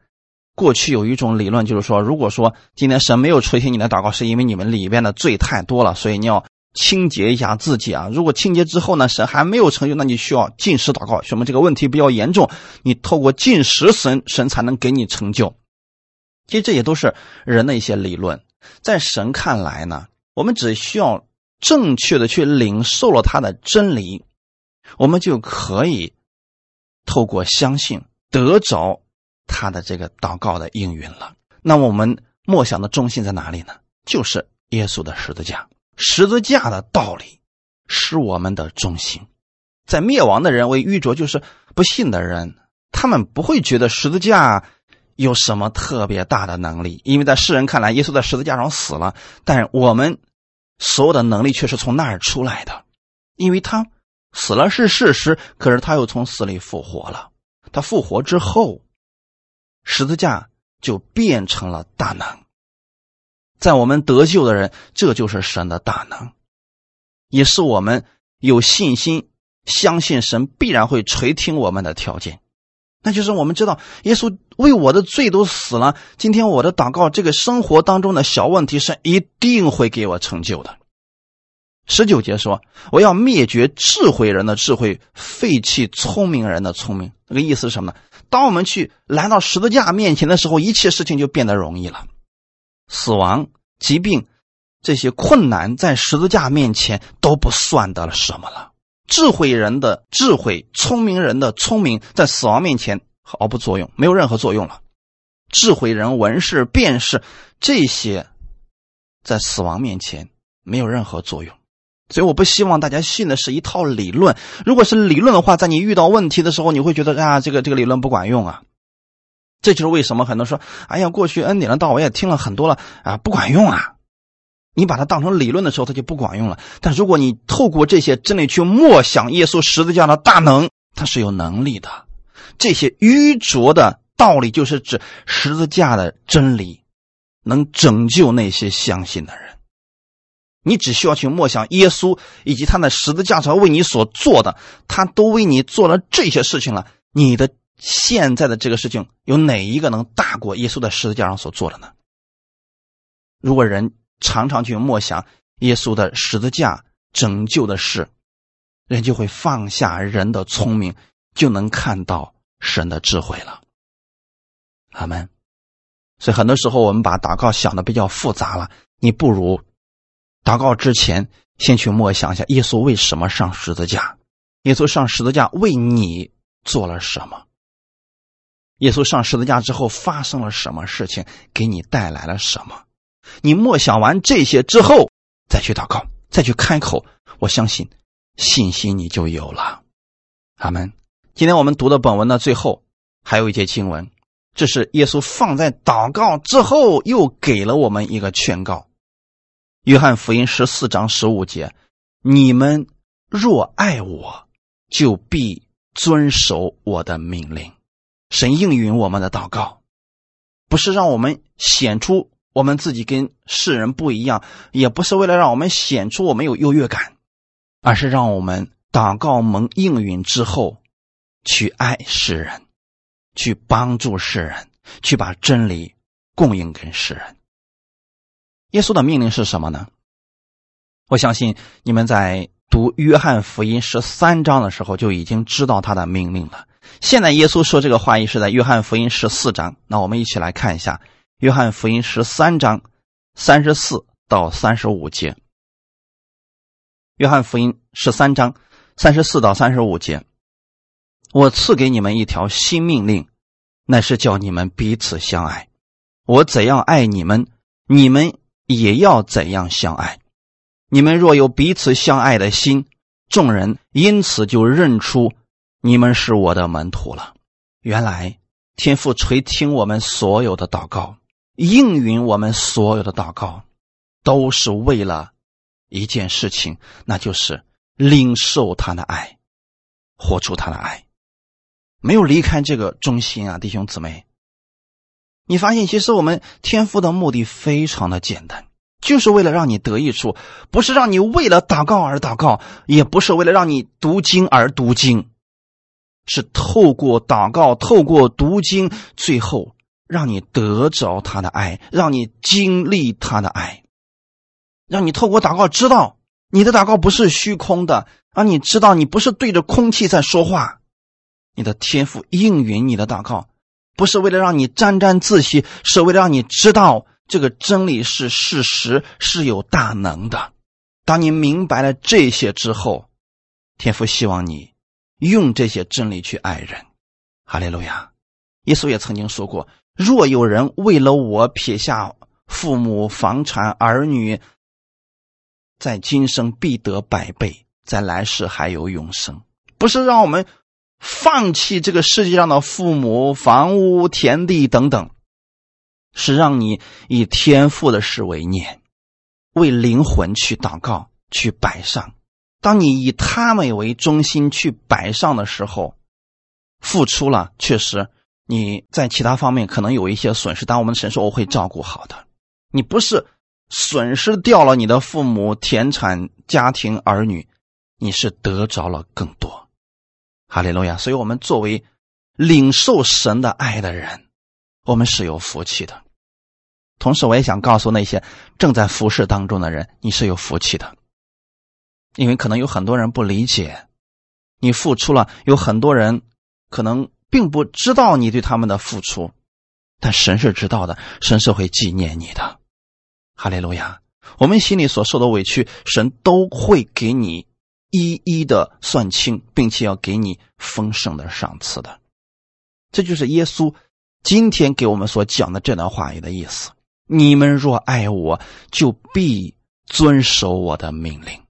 过去有一种理论，就是说，如果说今天神没有垂听你的祷告，是因为你们里边的罪太多了，所以你要清洁一下自己啊。如果清洁之后呢，神还没有成就，那你需要进食祷告，说明这个问题比较严重，你透过进食，神神才能给你成就。其实这也都是人的一些理论，在神看来呢，我们只需要正确的去领受了他的真理，我们就可以透过相信得着。他的这个祷告的应允了，那我们默想的中心在哪里呢？就是耶稣的十字架，十字架的道理是我们的中心。在灭亡的人为愚拙，就是不信的人，他们不会觉得十字架有什么特别大的能力，因为在世人看来，耶稣在十字架上死了，但我们所有的能力却是从那儿出来的，因为他死了是事实，可是他又从死里复活了，他复活之后。十字架就变成了大能，在我们得救的人，这就是神的大能，也是我们有信心相信神必然会垂听我们的条件。那就是我们知道耶稣为我的罪都死了，今天我的祷告，这个生活当中的小问题，是一定会给我成就的。十九节说：“我要灭绝智慧人的智慧，废弃聪明人的聪明。”那个意思是什么呢？当我们去来到十字架面前的时候，一切事情就变得容易了。死亡、疾病这些困难，在十字架面前都不算得了什么了。智慧人的智慧、聪明人的聪明，在死亡面前毫不作用，没有任何作用了。智慧人文士、辨士这些，在死亡面前没有任何作用。所以，我不希望大家信的是一套理论。如果是理论的话，在你遇到问题的时候，你会觉得啊，这个这个理论不管用啊。这就是为什么很多说，哎呀，过去恩典的道我也听了很多了啊，不管用啊。你把它当成理论的时候，它就不管用了。但如果你透过这些真理去默想耶稣十字架的大能，它是有能力的。这些愚拙的道理，就是指十字架的真理，能拯救那些相信的人。你只需要去默想耶稣以及他的十字架上为你所做的，他都为你做了这些事情了。你的现在的这个事情有哪一个能大过耶稣在十字架上所做的呢？如果人常常去默想耶稣的十字架拯救的事，人就会放下人的聪明，就能看到神的智慧了。阿门。所以很多时候我们把祷告想的比较复杂了，你不如。祷告之前，先去默想一下耶稣为什么上十字架？耶稣上十字架为你做了什么？耶稣上十字架之后发生了什么事情？给你带来了什么？你默想完这些之后，再去祷告，再去开口，我相信信心你就有了。阿门。今天我们读的本文的最后还有一节经文，这是耶稣放在祷告之后又给了我们一个劝告。约翰福音十四章十五节：“你们若爱我，就必遵守我的命令。”神应允我们的祷告，不是让我们显出我们自己跟世人不一样，也不是为了让我们显出我们有优越感，而是让我们祷告蒙应允之后，去爱世人，去帮助世人，去把真理供应给世人。耶稣的命令是什么呢？我相信你们在读约翰福音十三章的时候就已经知道他的命令了。现在耶稣说这个话语是在约翰福音十四章，那我们一起来看一下约翰福音十三章三十四到三十五节。约翰福音十三章三十四到三十五节，我赐给你们一条新命令，乃是叫你们彼此相爱。我怎样爱你们，你们。也要怎样相爱？你们若有彼此相爱的心，众人因此就认出你们是我的门徒了。原来天父垂听我们所有的祷告，应允我们所有的祷告，都是为了一件事情，那就是领受他的爱，活出他的爱。没有离开这个中心啊，弟兄姊妹，你发现其实我们天赋的目的非常的简单，就是为了让你得益处，不是让你为了祷告而祷告，也不是为了让你读经而读经，是透过祷告，透过读经，最后让你得着他的爱，让你经历他的爱，让你透过祷告知道你的祷告不是虚空的，让你知道你不是对着空气在说话。你的天赋应允你的祷告，不是为了让你沾沾自喜，是为了让你知道这个真理是事实，是有大能的。当你明白了这些之后，天父希望你用这些真理去爱人。哈利路亚！耶稣也曾经说过：“若有人为了我撇下父母、房产、儿女，在今生必得百倍，在来世还有永生。”不是让我们。放弃这个世界上的父母、房屋、田地等等，是让你以天赋的事为念，为灵魂去祷告、去摆上。当你以他们为中心去摆上的时候，付出了，确实你在其他方面可能有一些损失，但我们神说我会照顾好的。你不是损失掉了你的父母、田产、家庭、儿女，你是得着了更多。哈利路亚！所以，我们作为领受神的爱的人，我们是有福气的。同时，我也想告诉那些正在服侍当中的人，你是有福气的，因为可能有很多人不理解你付出了，有很多人可能并不知道你对他们的付出，但神是知道的，神是会纪念你的。哈利路亚！我们心里所受的委屈，神都会给你。一一的算清，并且要给你丰盛的赏赐的，这就是耶稣今天给我们所讲的这段话语的意思。你们若爱我，就必遵守我的命令。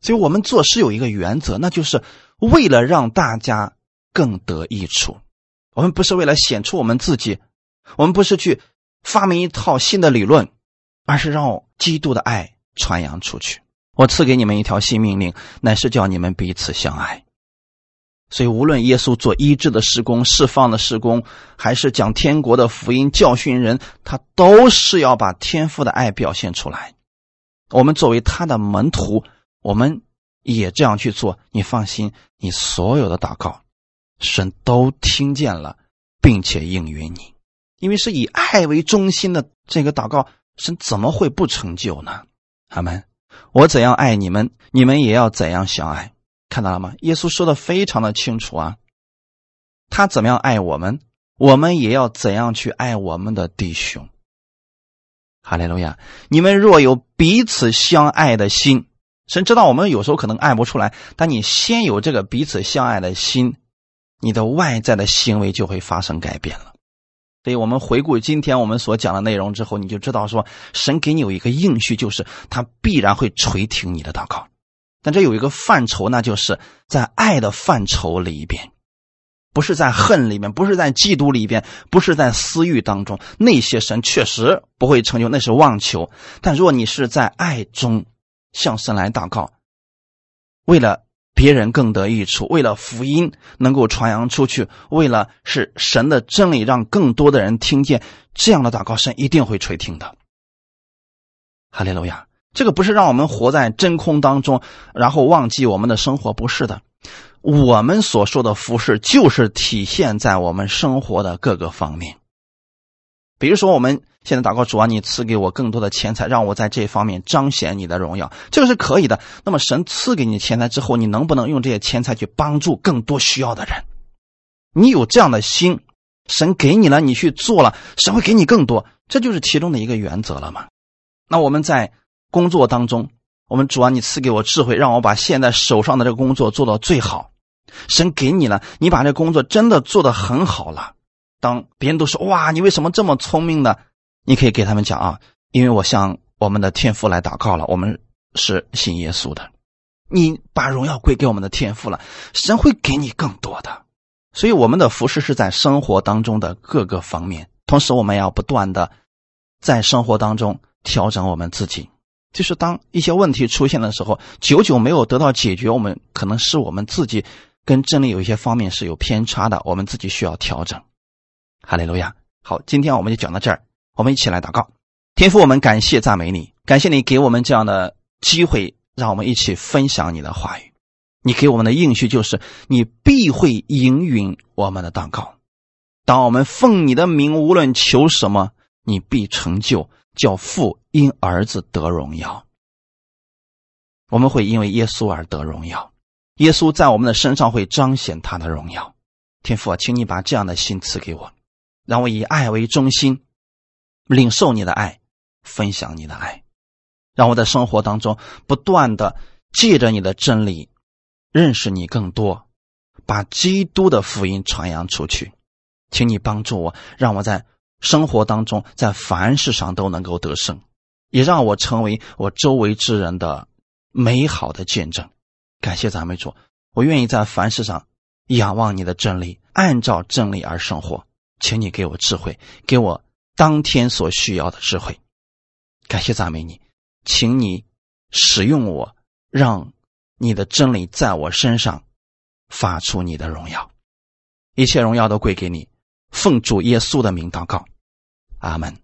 所以，我们做事有一个原则，那就是为了让大家更得益处。我们不是为了显出我们自己，我们不是去发明一套新的理论，而是让基督的爱传扬出去。我赐给你们一条新命令，乃是叫你们彼此相爱。所以，无论耶稣做医治的施工、释放的施工，还是讲天国的福音、教训人，他都是要把天父的爱表现出来。我们作为他的门徒，我们也这样去做。你放心，你所有的祷告，神都听见了，并且应允你，因为是以爱为中心的这个祷告，神怎么会不成就呢？阿门。我怎样爱你们，你们也要怎样相爱，看到了吗？耶稣说的非常的清楚啊，他怎么样爱我们，我们也要怎样去爱我们的弟兄。哈利路亚！你们若有彼此相爱的心，神知道我们有时候可能爱不出来，但你先有这个彼此相爱的心，你的外在的行为就会发生改变了。所以我们回顾今天我们所讲的内容之后，你就知道说，神给你有一个应许，就是他必然会垂听你的祷告。但这有一个范畴，那就是在爱的范畴里边，不是在恨里面，不是在嫉妒里边，不是在私欲当中。那些神确实不会成就，那是妄求。但如果你是在爱中向神来祷告，为了。别人更得益处，为了福音能够传扬出去，为了是神的真理让更多的人听见，这样的祷告神一定会垂听的。哈利路亚！这个不是让我们活在真空当中，然后忘记我们的生活，不是的。我们所说的服饰，就是体现在我们生活的各个方面。比如说，我们现在祷告主啊，你赐给我更多的钱财，让我在这方面彰显你的荣耀，这个是可以的。那么，神赐给你钱财之后，你能不能用这些钱财去帮助更多需要的人？你有这样的心，神给你了，你去做了，神会给你更多，这就是其中的一个原则了嘛？那我们在工作当中，我们主啊，你赐给我智慧，让我把现在手上的这个工作做到最好。神给你了，你把这工作真的做得很好了。当别人都说哇，你为什么这么聪明呢？你可以给他们讲啊，因为我向我们的天父来祷告了，我们是信耶稣的。你把荣耀归给我们的天父了，神会给你更多的。所以我们的服饰是在生活当中的各个方面，同时我们要不断的在生活当中调整我们自己。就是当一些问题出现的时候，久久没有得到解决，我们可能是我们自己跟真理有一些方面是有偏差的，我们自己需要调整。哈利路亚！好，今天我们就讲到这儿，我们一起来祷告。天父，我们感谢赞美你，感谢你给我们这样的机会，让我们一起分享你的话语。你给我们的应许就是，你必会应允我们的祷告。当我们奉你的名，无论求什么，你必成就，叫父因儿子得荣耀。我们会因为耶稣而得荣耀，耶稣在我们的身上会彰显他的荣耀。天父啊，请你把这样的心赐给我，让我以爱为中心，领受你的爱。分享你的爱，让我在生活当中不断的借着你的真理认识你更多，把基督的福音传扬出去。请你帮助我，让我在生活当中在凡事上都能够得胜，也让我成为我周围之人的美好的见证。感谢咱们主，我愿意在凡事上仰望你的真理，按照真理而生活。请你给我智慧，给我当天所需要的智慧。感谢赞美你，请你使用我，让你的真理在我身上发出你的荣耀，一切荣耀都归给你。奉主耶稣的名祷告，阿门。